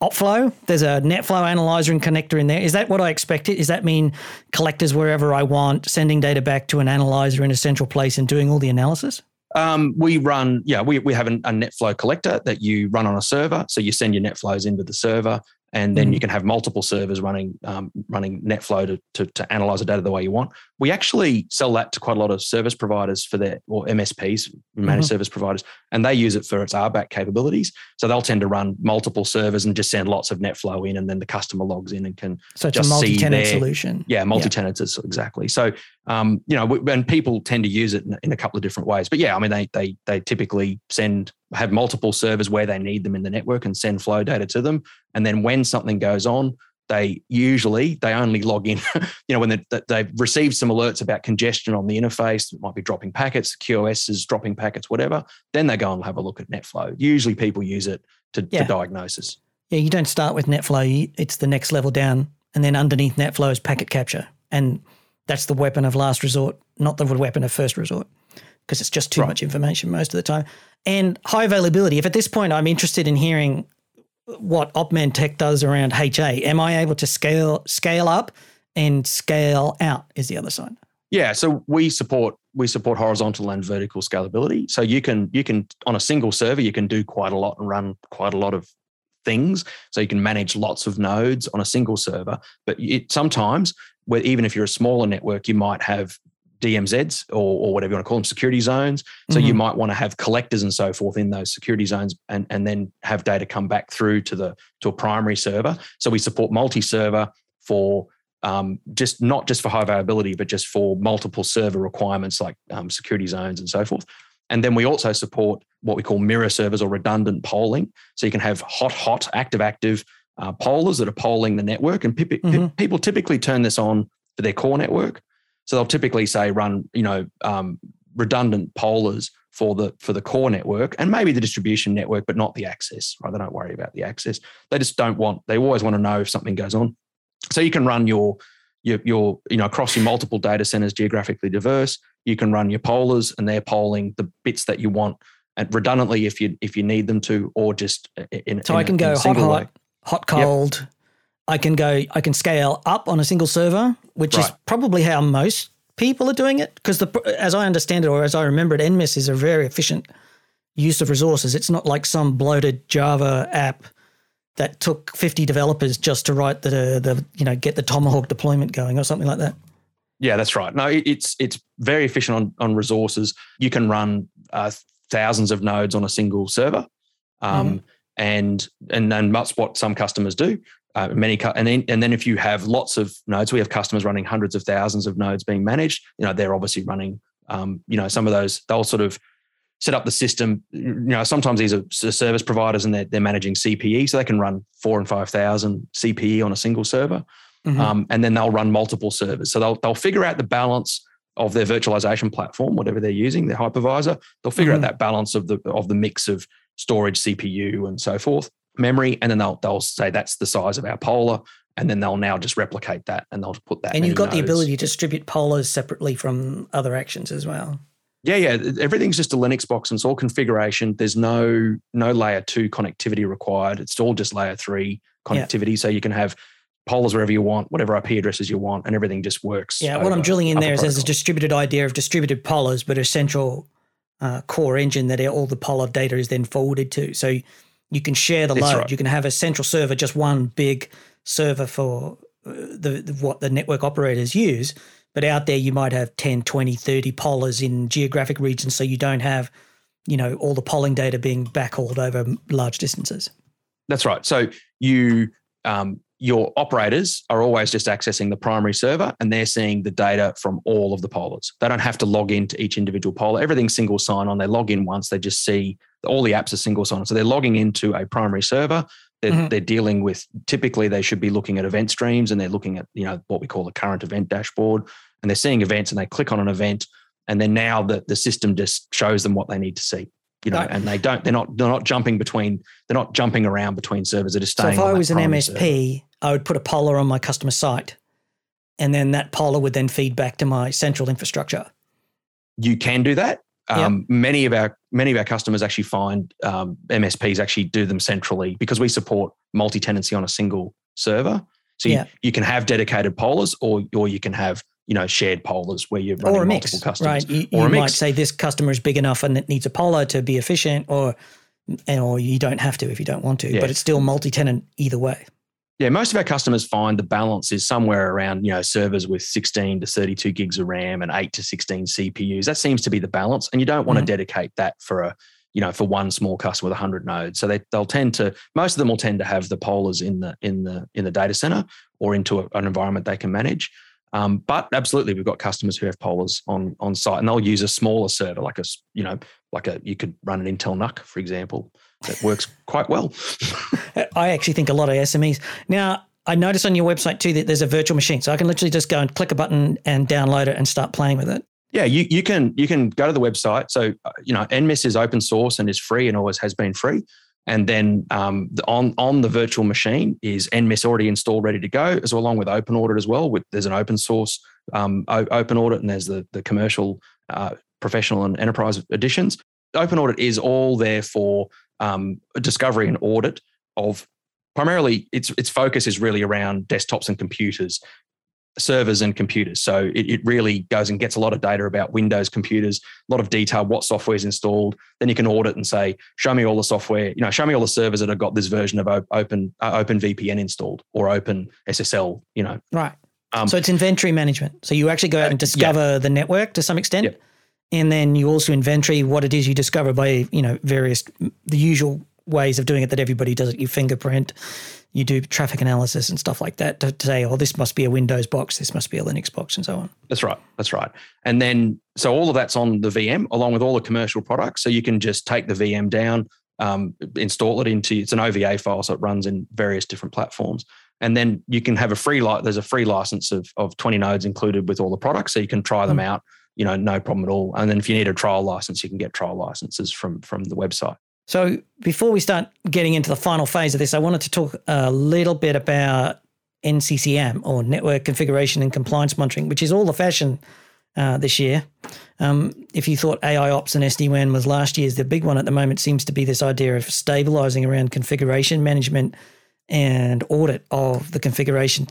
OpFlow. There's a NetFlow analyzer and connector in there. Is that what I expected? Does that mean collectors wherever I want, sending data back to an analyzer in a central place and doing all the analysis? Um, we run, yeah, we, we have an, a NetFlow collector that you run on a server. So you send your NetFlows into the server and then mm. you can have multiple servers running um, running NetFlow to, to, to analyze the data the way you want. We actually sell that to quite a lot of service providers for their or MSPs, managed mm-hmm. service providers, and they use it for its RBAC capabilities. So they'll tend to run multiple servers and just send lots of NetFlow in, and then the customer logs in and can so just a multi-tenant their, solution. Yeah, multi-tenant yeah. exactly. So um, you know, and people tend to use it in, in a couple of different ways. But yeah, I mean, they they they typically send have multiple servers where they need them in the network and send flow data to them. And then when something goes on, they usually they only log in. you know, when they, they've received some alerts about congestion on the interface, it might be dropping packets, QoS is dropping packets, whatever. Then they go and have a look at NetFlow. Usually, people use it to, yeah. for diagnosis. Yeah, you don't start with NetFlow; it's the next level down, and then underneath NetFlow is packet capture, and that's the weapon of last resort, not the weapon of first resort because it's just too right. much information most of the time. And high availability. If at this point I'm interested in hearing what Opmantek does around HA, am I able to scale scale up and scale out? Is the other side? Yeah, so we support we support horizontal and vertical scalability. So you can you can on a single server you can do quite a lot and run quite a lot of things. So you can manage lots of nodes on a single server. But it, sometimes, where even if you're a smaller network, you might have DMZs or, or whatever you want to call them, security zones. So mm-hmm. you might want to have collectors and so forth in those security zones and, and then have data come back through to the to a primary server. So we support multi-server for um, just not just for high availability, but just for multiple server requirements like um, security zones and so forth. And then we also support what we call mirror servers or redundant polling. So you can have hot, hot, active, active uh, pollers that are polling the network. And pe- mm-hmm. people typically turn this on for their core network. So they'll typically say run, you know, um, redundant pollers for the for the core network and maybe the distribution network, but not the access. Right? They don't worry about the access. They just don't want. They always want to know if something goes on. So you can run your your, your you know across your multiple data centers geographically diverse. You can run your pollers, and they're polling the bits that you want and redundantly if you if you need them to, or just in. So in I can go hot, hot, hot, cold. Yep. I can go, I can scale up on a single server, which right. is probably how most people are doing it. Because as I understand it, or as I remember it, NMIS is a very efficient use of resources. It's not like some bloated Java app that took 50 developers just to write the, the you know, get the Tomahawk deployment going or something like that. Yeah, that's right. No, it's it's very efficient on, on resources. You can run uh, thousands of nodes on a single server. Um, mm-hmm and and then that's what some customers do. Uh, many and then and then if you have lots of nodes, we have customers running hundreds of thousands of nodes being managed. You know, they're obviously running. Um, you know, some of those they'll sort of set up the system. You know, sometimes these are service providers and they're, they're managing CPE, so they can run four and five thousand CPE on a single server, mm-hmm. um, and then they'll run multiple servers. So they'll they'll figure out the balance of their virtualization platform, whatever they're using, their hypervisor. They'll figure mm-hmm. out that balance of the of the mix of storage, CPU, and so forth, memory, and then they'll they'll say that's the size of our poller, and then they'll now just replicate that and they'll put that. And you've got nodes. the ability to distribute pollers separately from other actions as well. Yeah, yeah. Everything's just a Linux box and it's all configuration. There's no no layer two connectivity required. It's all just layer three connectivity. Yeah. So you can have pollers wherever you want, whatever IP addresses you want, and everything just works. Yeah, what I'm drilling in there is there's a distributed idea of distributed pollers, but a central uh, core engine that all the poller data is then forwarded to. So you can share the That's load. Right. You can have a central server, just one big server for uh, the, the, what the network operators use. But out there, you might have 10, 20, 30 pollers in geographic regions, so you don't have, you know, all the polling data being backhauled over large distances. That's right. So you um, your operators are always just accessing the primary server and they're seeing the data from all of the pollers. They don't have to log into each individual poller. Everything's single sign on. They log in once, they just see all the apps are single sign on. So they're logging into a primary server. They're, mm-hmm. they're dealing with typically they should be looking at event streams and they're looking at you know what we call a current event dashboard and they're seeing events and they click on an event and then now the, the system just shows them what they need to see you know, and they don't, they're not, they're not jumping between, they're not jumping around between servers. They're just staying. So if I was an MSP, server. I would put a poller on my customer site, and then that poller would then feed back to my central infrastructure. You can do that. Um, yep. Many of our many of our customers actually find um, MSPs actually do them centrally because we support multi tenancy on a single server. So you, you can have dedicated pollers, or or you can have you know shared pollers where you're running or a mix, multiple customers. Right, you, you might say this customer is big enough and it needs a poller to be efficient, or or you don't have to if you don't want to, yeah. but it's still multi-tenant either way. Yeah, most of our customers find the balance is somewhere around you know servers with 16 to 32 gigs of RAM and 8 to 16 CPUs. That seems to be the balance, and you don't want mm-hmm. to dedicate that for a you know for one small customer with 100 nodes. So they they'll tend to most of them will tend to have the pollers in the in the in the data center or into a, an environment they can manage. Um, but absolutely, we've got customers who have pollers on on site, and they'll use a smaller server, like a you know, like a you could run an Intel NUC, for example, that works quite well. I actually think a lot of SMEs now. I notice on your website too that there's a virtual machine, so I can literally just go and click a button and download it and start playing with it. Yeah, you, you can you can go to the website. So uh, you know, NMIS is open source and is free and always has been free. And then um, the, on on the virtual machine is NMIS already installed, ready to go, as well, along with Open Audit as well. With there's an open source um, Open Audit, and there's the the commercial, uh, professional, and enterprise editions. Open Audit is all there for um, discovery and audit of primarily its its focus is really around desktops and computers servers and computers. So it, it, really goes and gets a lot of data about Windows computers, a lot of detail, what software is installed. Then you can audit and say, show me all the software, you know, show me all the servers that have got this version of Open uh, Open VPN installed or Open SSL, you know. Right. Um, so it's inventory management. So you actually go out and uh, discover yeah. the network to some extent. Yeah. And then you also inventory what it is you discover by, you know, various, the usual ways of doing it that everybody does it. You fingerprint, you do traffic analysis and stuff like that to, to, say, oh, this must be a Windows box, this must be a Linux box, and so on. That's right. That's right. And then, so all of that's on the VM along with all the commercial products. So you can just take the VM down, um, install it into it's an OVA file, so it runs in various different platforms. And then you can have a free light. There's a free license of of 20 nodes included with all the products, so you can try them mm. out. You know, no problem at all. And then if you need a trial license, you can get trial licenses from from the website. So before we start getting into the final phase of this, I wanted to talk a little bit about NCCM or Network Configuration and Compliance Monitoring, which is all the fashion uh, this year. Um, if you thought AI Ops and SD-WAN was last year's, the big one at the moment seems to be this idea of stabilizing around configuration management and audit of the configuration,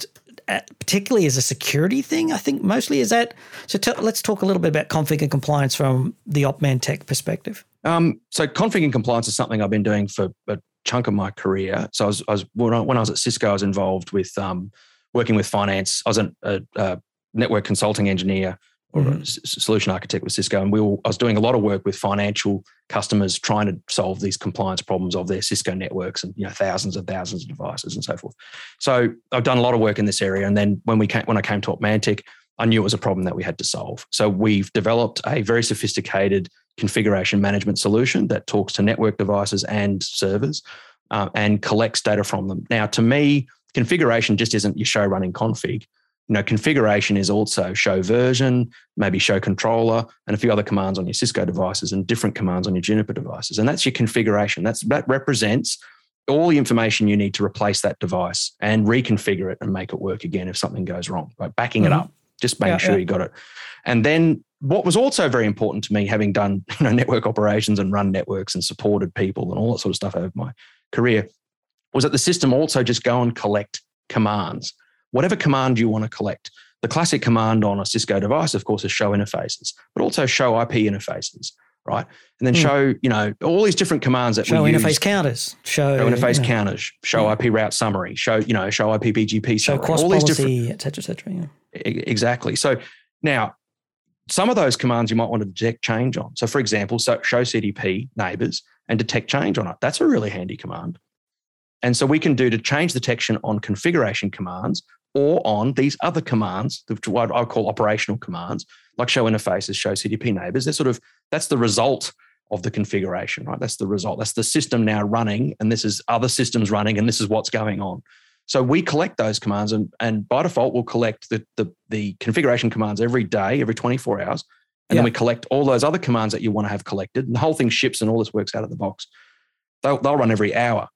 particularly as a security thing. I think mostly is that. So t- let's talk a little bit about config and compliance from the Opmantek perspective. Um, so config and compliance is something I've been doing for a chunk of my career. So I was, I was when, I, when I was at Cisco, I was involved with um, working with finance. I was a, a network consulting engineer or mm-hmm. a solution architect with Cisco, and we were, I was doing a lot of work with financial customers trying to solve these compliance problems of their Cisco networks and you know thousands and thousands of devices and so forth. So I've done a lot of work in this area, and then when we came when I came to Opmantek, I knew it was a problem that we had to solve. So we've developed a very sophisticated configuration management solution that talks to network devices and servers uh, and collects data from them. Now, to me, configuration just isn't your show running config you know, configuration is also show version, maybe show controller, and a few other commands on your Cisco devices and different commands on your Juniper devices. And that's your configuration. That's that represents all the information you need to replace that device and reconfigure it and make it work again if something goes wrong. Right, backing mm-hmm. it up, just making yeah, sure yeah. you got it. And then what was also very important to me, having done you know network operations and run networks and supported people and all that sort of stuff over my career, was that the system also just go and collect commands whatever command you want to collect. The classic command on a Cisco device, of course, is show interfaces, but also show IP interfaces, right? And then mm. show, you know, all these different commands that show we interface use. counters, show, show interface you know. counters, show IP route summary, show, you know, show IP BGP show cross all policy, these different, et cetera, et cetera. Yeah. Exactly. So now, some of those commands you might want to detect change on. So, for example, so show CDP neighbors and detect change on it. That's a really handy command. And so we can do to change detection on configuration commands or on these other commands, what I call operational commands, like show interfaces, show CDP neighbors. They're sort of that's the result of the configuration, right? That's the result. That's the system now running, and this is other systems running, and this is what's going on. So we collect those commands, and, and by default, we'll collect the, the, the configuration commands every day, every 24 hours. And then we collect all those other commands that you want to have collected. And the whole thing ships and all this works out of the box. They'll, they'll run every hour.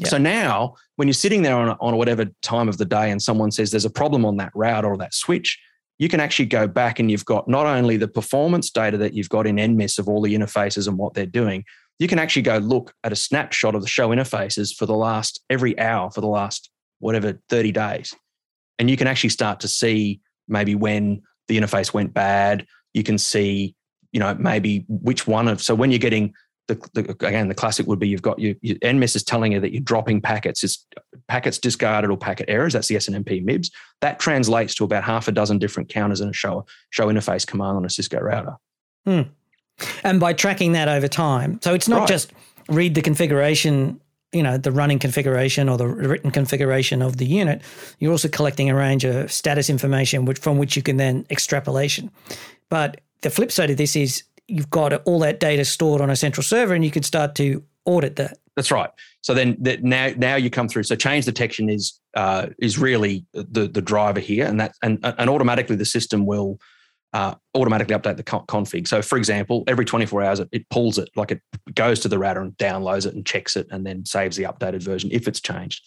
Yeah. So now, when you're sitting there on, on whatever time of the day and someone says there's a problem on that route or that switch, you can actually go back and you've got not only the performance data that you've got in NMIS of all the interfaces and what they're doing, you can actually go look at a snapshot of the show interfaces for the last every hour for the last whatever 30 days. And you can actually start to see maybe when the interface went bad. You can see, you know, maybe which one of, so when you're getting the, the, again, the classic would be you've got your, your NMIS is telling you that you're dropping packets. It's packets discarded or packet errors. That's the SNMP MIBs. That translates to about half a dozen different counters in a show, show interface command on a Cisco router. Hmm. And by tracking that over time, so it's not right. just read the configuration, you know, the running configuration or the written configuration of the unit. You're also collecting a range of status information which, from which you can then extrapolation. But the flip side of this is you've got all that data stored on a central server and you can start to audit that. That's right. So then that now now you come through. So change detection is uh, is really the the driver here, and that and and automatically the system will uh, automatically update the config. So for example, every 24 hours it, it pulls it like it goes to the router and downloads it and checks it, and then saves the updated version if it's changed.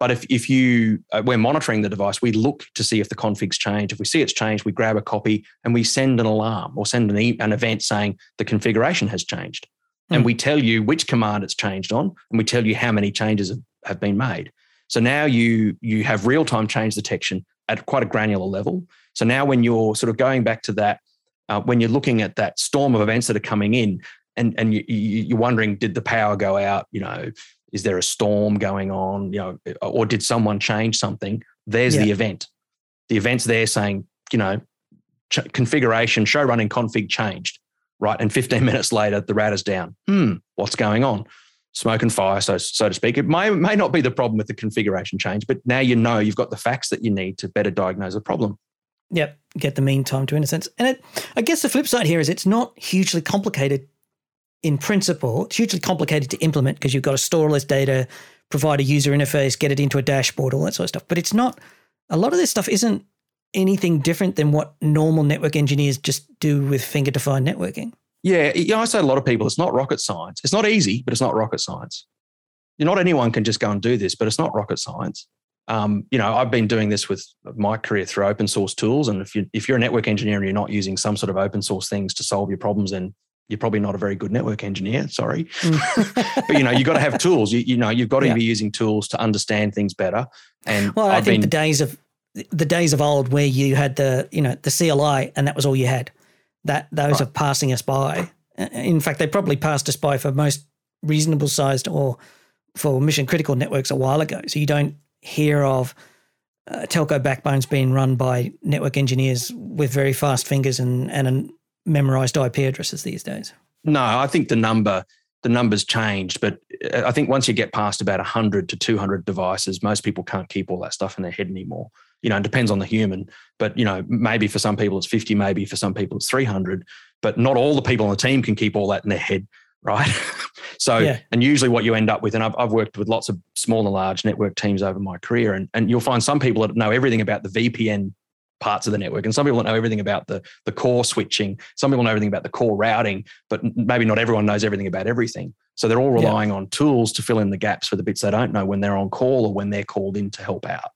But if, if you uh, we're monitoring the device, we look to see if the config's changed. If we see it's changed, we grab a copy and we send an alarm or send an, e- an event saying the configuration has changed. Mm. And hmm. we tell you which command it's changed on, and we tell you how many changes have, have been made. So now you you have real time change detection at quite a granular level. So now when you're sort of going back to that, uh, when you're looking at that storm of events that are coming in, and and you, you, are wondering, did the power go out? You know, is there a storm going on? You know, or did someone change something? There's yeah. the event. The event's there saying, you know, ch- configuration, show running config changed, right? And 15 minutes later, the router's down. Hmm, what's going on? Smoke and fire, so so to speak. It may may not be the problem with the configuration change, but now you know you've got the facts that you need to better diagnose the problem. Yep, get the mean time to innocence. And it, I guess the flip side here is it's not hugely complicated in principle, it's hugely complicated to implement because you've got to store all this data, provide a user interface, get it into a dashboard, all that sort of stuff. But it's not, a lot of this stuff isn't anything different than what normal network engineers just do with finger defined networking. Yeah, you know, I say a lot of people, it's not rocket science. It's not easy, but it's not rocket science. Not anyone can just go and do this, but it's not rocket science. Um, you know, I've been doing this with my career through open source tools, and if you if you're a network engineer and you're not using some sort of open source things to solve your problems, then you're probably not a very good network engineer. Sorry, mm. but you know you've got to have tools. You, you know you've got to yeah. be using tools to understand things better. And well, I've i think been, the days of the days of old where you had the you know the CLI and that was all you had. That those right. are passing us by. In fact, they probably passed us by for most reasonable sized or for mission critical networks a while ago. So you don't hear of uh, telco backbones being run by network engineers with very fast fingers and and memorized IP addresses these days. No, I think the number the numbers changed, but uh, I think once you get past about 100 to 200 devices, most people can't keep all that stuff in their head anymore. You know, it depends on the human, but you know, maybe for some people it's 50, maybe for some people it's 300, but not all the people on the team can keep all that in their head, right? so, yeah. and usually what you end up with, and I've, I've worked with lots of small and large network teams over my career, and, and you'll find some people that know everything about the VPN parts of the network. And some people know everything about the, the core switching. Some people know everything about the core routing, but maybe not everyone knows everything about everything. So they're all relying yeah. on tools to fill in the gaps for the bits they don't know when they're on call or when they're called in to help out.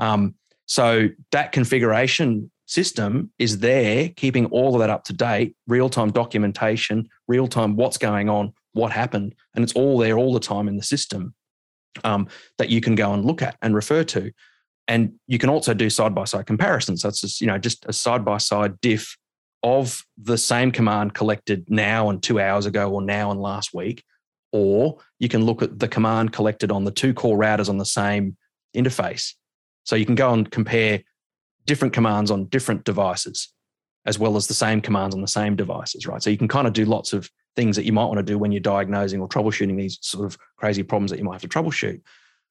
Um, so that configuration system is there, keeping all of that up to date, real time documentation, real time what's going on, what happened, and it's all there all the time in the system um, that you can go and look at and refer to. And you can also do side by side comparisons. That's just, you know, just a side by side diff of the same command collected now and two hours ago or now and last week. Or you can look at the command collected on the two core routers on the same interface. So you can go and compare different commands on different devices as well as the same commands on the same devices, right? So you can kind of do lots of things that you might want to do when you're diagnosing or troubleshooting these sort of crazy problems that you might have to troubleshoot.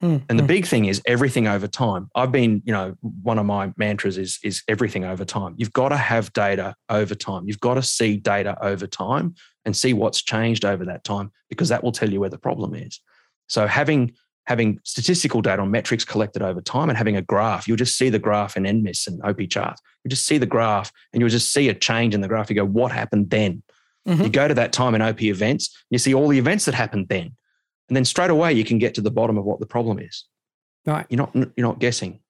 Mm, and the mm. big thing is everything over time. I've been, you know, one of my mantras is is everything over time. You've got to have data over time. You've got to see data over time and see what's changed over that time because that will tell you where the problem is. So having having statistical data on metrics collected over time and having a graph, you'll just see the graph in NMIS and opCharts. You just see the graph and you'll just see a change in the graph. You go, what happened then? Mm-hmm. You go to that time in opEvents, you see all the events that happened then. And then straight away you can get to the bottom of what the problem is. Right. You're not you're not guessing.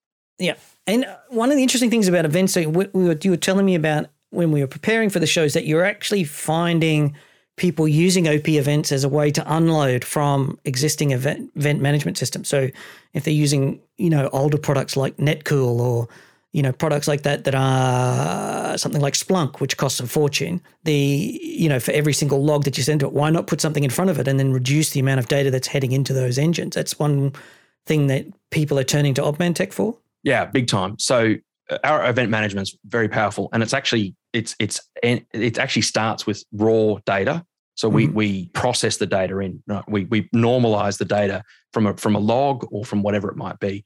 Yeah. And uh, one of the interesting things about events that we were, you were telling me about when we were preparing for the show is that you're actually finding people using opEvents as a way to unload from existing event, event management systems. So if they're using, you know, older products like Netcool or you know products like that that are something like Splunk, which costs a fortune. The you know for every single log that you send to it, why not put something in front of it and then reduce the amount of data that's heading into those engines? That's one thing that people are turning to Opmantek for. Yeah, big time. So uh, our event management is very powerful, and it's actually it's it's it actually starts with raw data. So we mm-hmm. we process the data in. Right? We we normalize the data from a from a log or from whatever it might be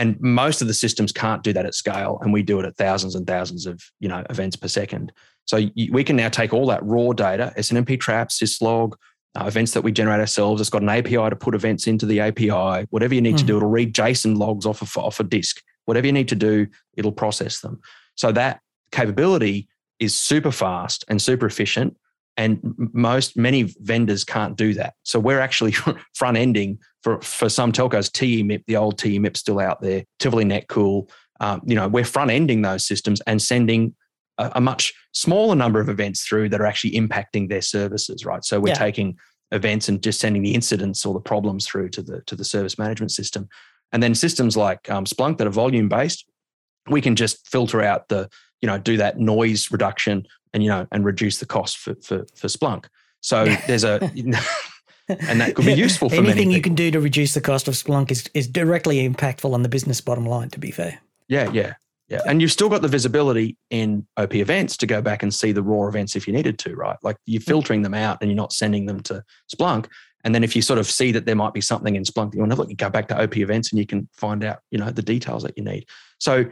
and most of the systems can't do that at scale and we do it at thousands and thousands of you know events per second. So we can now take all that raw data snmp trap syslog uh, events that we generate ourselves it's got an api to put events into the api whatever you need mm-hmm. to do it'll read json logs off of, off a disk. Whatever you need to do it'll process them. So that capability is super fast and super efficient and most many vendors can't do that. So we're actually front ending for for some telcos. TEMIP, the old TEMIP, still out there. Tivoli Netcool. Um, you know, we're front ending those systems and sending a, a, much smaller number of events through that are actually impacting their services. Right. So we're yeah. taking events and just sending the incidents or the problems through to the to the service management system. And then systems like um, Splunk that are volume based, we can just filter out the you know do that noise reduction and you know and reduce the cost for for, for Splunk. So there's a and that could be useful for anything you can do to reduce the cost of Splunk is is directly impactful on the business bottom line. To be fair. Yeah, yeah, yeah, and you've still got the visibility in opEvents to go back and see the raw events if you needed to, right? Like you're filtering them out and you're not sending them to Splunk. And then if you sort of see that there might be something in Splunk that you want to look, you go back to opEvents and you can find out, you know, the details that you need. So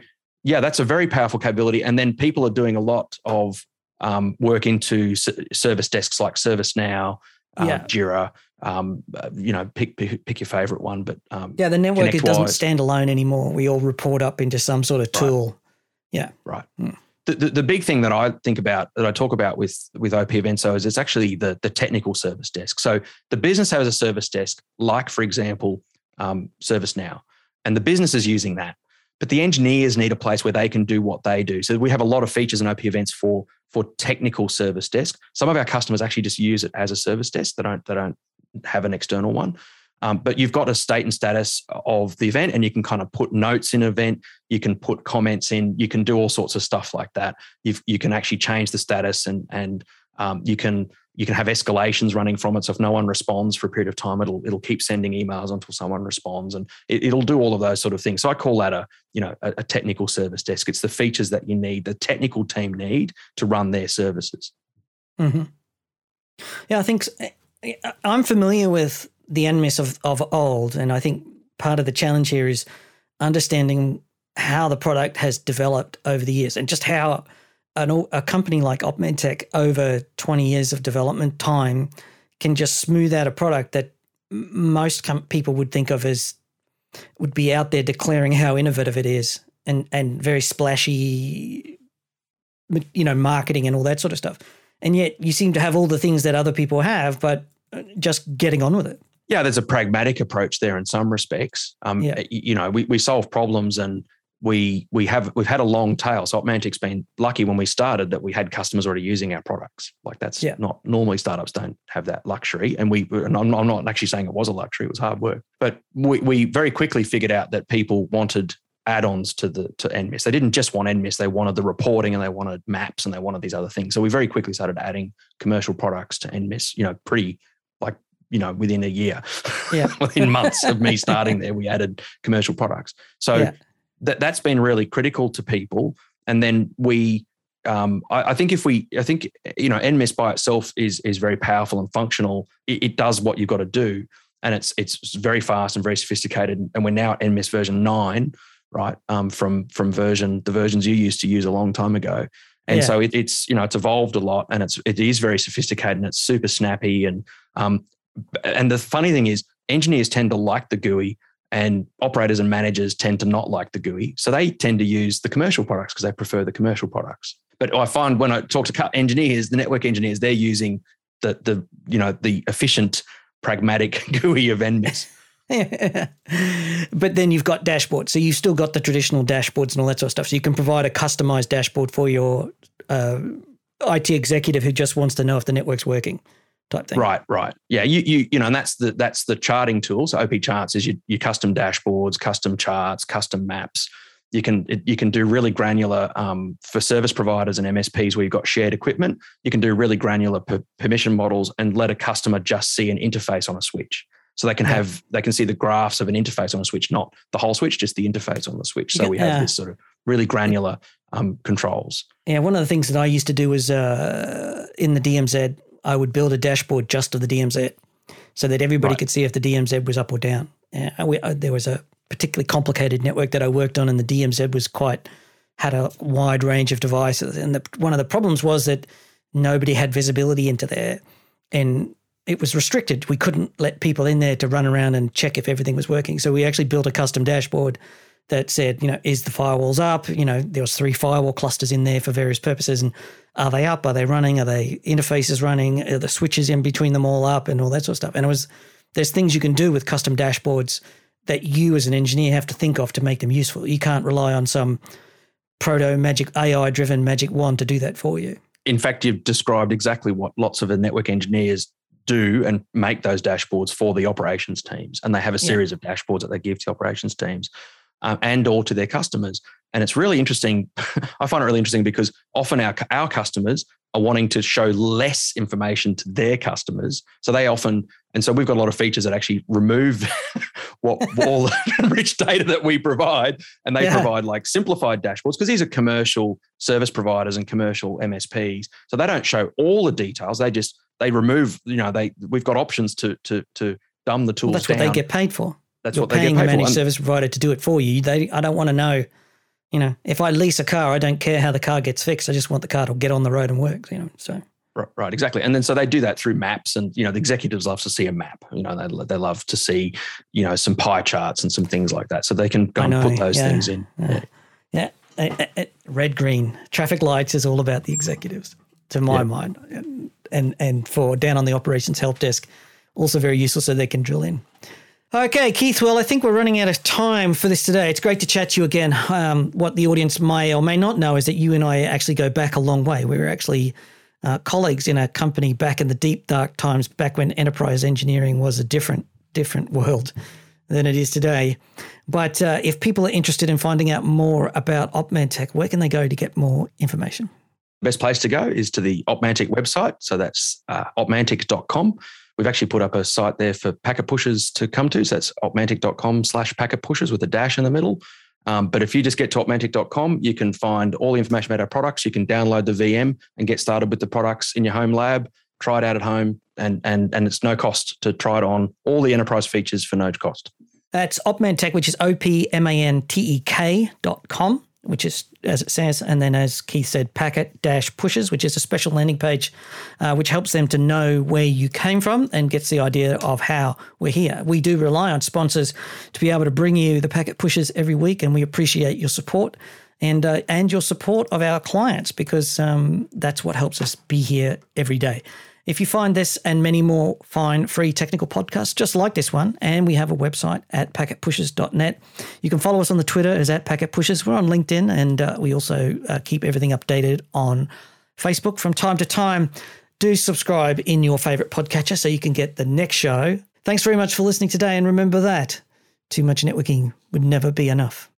yeah, that's a very powerful capability. And then people are doing a lot of um, work into service desks like ServiceNow, um, yeah. Jira. Um, uh, you know, pick, pick, pick your favorite one. But um, yeah, the network it doesn't stand alone anymore. We all report up into some sort of tool. Right. Yeah, right. Mm. The, the, the, big thing that I think about that I talk about with with OP Eventso is it's actually the the technical service desk. So the business has a service desk, like for example, um, ServiceNow, and the business is using that but the engineers need a place where they can do what they do. So we have a lot of features in opEvents for for technical service desk. Some of our customers actually just use it as a service desk. They don't they don't have an external one. Um, but you've got a state and status of the event, and you can kind of put notes in event. You can put comments in. You can do all sorts of stuff like that. you you can actually change the status and and Um, you can you can have escalations running from it. So if no one responds for a period of time, it'll it'll keep sending emails until someone responds, and it, will do all of those sort of things. So I call that a you know a, a, technical service desk. It's the features that you need, the technical team need to run their services. Mm-hmm. Yeah, I think I'm familiar with the NMIS of of old, and I think part of the challenge here is understanding how the product has developed over the years and just how an, a company like Opmantek over 20 years of development time can just smooth out a product that most com- people would think of as would be out there declaring how innovative it is and and very splashy you know marketing and all that sort of stuff. And yet you seem to have all the things that other people have but uh, just getting on with it. Yeah there's a pragmatic approach there in some respects. Um, yeah. you know we, we solve problems and we we have we've had a long tail. So Opmantek's been lucky when we started that we had customers already using our products. Like that's yeah. not normally startups don't have that luxury. And we and I'm, I'm not actually saying it was a luxury; it was hard work. But we we very quickly figured out that people wanted add-ons to the to NMIS. They didn't just want NMIS; they wanted the reporting and they wanted maps and they wanted these other things. So we very quickly started adding commercial products to NMIS. You know, pretty like you know within a year, yeah, within months of me starting there, we added commercial products. So. Yeah that that's been really critical to people. And then we, um, I, I, think if we, I think you know, NMIS by itself is is very powerful and functional. It, it does what you've got to do, and it's it's very fast and very sophisticated. And we're now at NMIS version nine, right? Um, from from version the versions you used to use a long time ago. And yeah. so it, it's you know it's evolved a lot, and it's it is very sophisticated and it's super snappy. And um, and the funny thing is, engineers tend to like the GUI and operators and managers tend to not like the GUI. So they tend to use the commercial products because they prefer the commercial products. But I find when I talk to engineers, the network engineers, they're using the the you know the efficient, pragmatic GUI of NMIS. but then you've got dashboards. So you've still got the traditional dashboards and all that sort of stuff. So you can provide a customized dashboard for your uh, IT executive who just wants to know if the network's working type thing. Right, right. Yeah, you you you know, and that's the that's the charting tools. OP charts is your, your custom dashboards, custom charts, custom maps. You can you can do really granular um, for service providers and MSPs where you've got shared equipment. You can do really granular per- permission models and let a customer just see an interface on a switch. So they can have they can see the graphs of an interface on a switch, not the whole switch, just the interface on the switch. So we have this sort of really granular um, controls. Yeah, one of the things that I used to do was uh, in the DMZ I would build a dashboard just of the DMZ so that everybody right. could see if the DMZ was up or down. Uh, we, uh, there was a particularly complicated network that I worked on, and the DMZ was quite had a wide range of devices. And the, one of the problems was that nobody had visibility into there, and it was restricted. We couldn't let people in there to run around and check if everything was working. So we actually built a custom dashboard that said, you know, is the firewalls up? You know, there was three firewall clusters in there for various purposes, and are they up? Are they running? Are they interfaces running? Are the switches in between them all up, and all that sort of stuff? And it was there's things you can do with custom dashboards that you as an engineer have to think of to make them useful. You can't rely on some proto magic AI driven magic wand to do that for you. In fact, you've described exactly what lots of the network engineers do and make those dashboards for the operations teams. And they have a series yeah. of dashboards that they give to operations teams um, and or to their customers. And it's really interesting. I find it really interesting because often our, our customers are wanting to show less information to their customers. So they often, and so we've got a lot of features that actually remove what all the rich data that we provide. And they yeah. provide like simplified dashboards because these are commercial service providers and commercial MSPs. So they don't show all the details. They just, they remove, you know, they, we've got options to, to, to dumb the tools well, that's down. what they get paid for. That's You're what they paying get a managed for. service provider to do it for you. They, I don't want to know. You know, if I lease a car, I don't care how the car gets fixed. I just want the car to get on the road and work. You know, so Right, right, exactly. And then so they do that through maps, and you know the executives love to see a map. You know, they they love to see you know some pie charts and some things like that, so they can go and put those yeah, things in. Yeah, yeah. yeah. red green traffic lights is all about the executives, to my mind, and, and and for down on the operations help desk, also very useful so they can drill in. Okay, Keith. Well, I think we're running out of time for this today. It's great to chat to you again. Um, what the audience may or may not know is that you and I actually go back a long way. We were actually uh, colleagues in a company back in the deep dark times, back when enterprise engineering was a different different world than it is today. But uh, if people are interested in finding out more about Opmantek, where can they go to get more information? best place to go is to the Opmantek website. So that's uh, opmantek.com. We've actually put up a site there for packet pushers to come to. So that's opmantek.com slash packet pushers with a dash in the middle. Um, but if you just get to opmantek.com, you can find all the information about our products. You can download the VM and get started with the products in your home lab, try it out at home, and, and, and it's no cost to try it on all the enterprise features for no cost. That's Opmantek, which is O P M A N T E K dot com which is as it says, and then as Keith said, packet dash pushes, which is a special landing page, uh, which helps them to know where you came from and gets the idea of how we're here. We do rely on sponsors to be able to bring you the packet pushes every week, and we appreciate your support and uh, and your support of our clients because um, that's what helps us be here every day. If you find this and many more fine free technical podcasts just like this one, and we have a website at packetpushers.net, you can follow us on the Twitter as at packetpushers. We're on LinkedIn, and uh, we also uh, keep everything updated on Facebook from time to time. Do subscribe in your favorite podcatcher so you can get the next show. Thanks very much for listening today, and remember that too much networking would never be enough.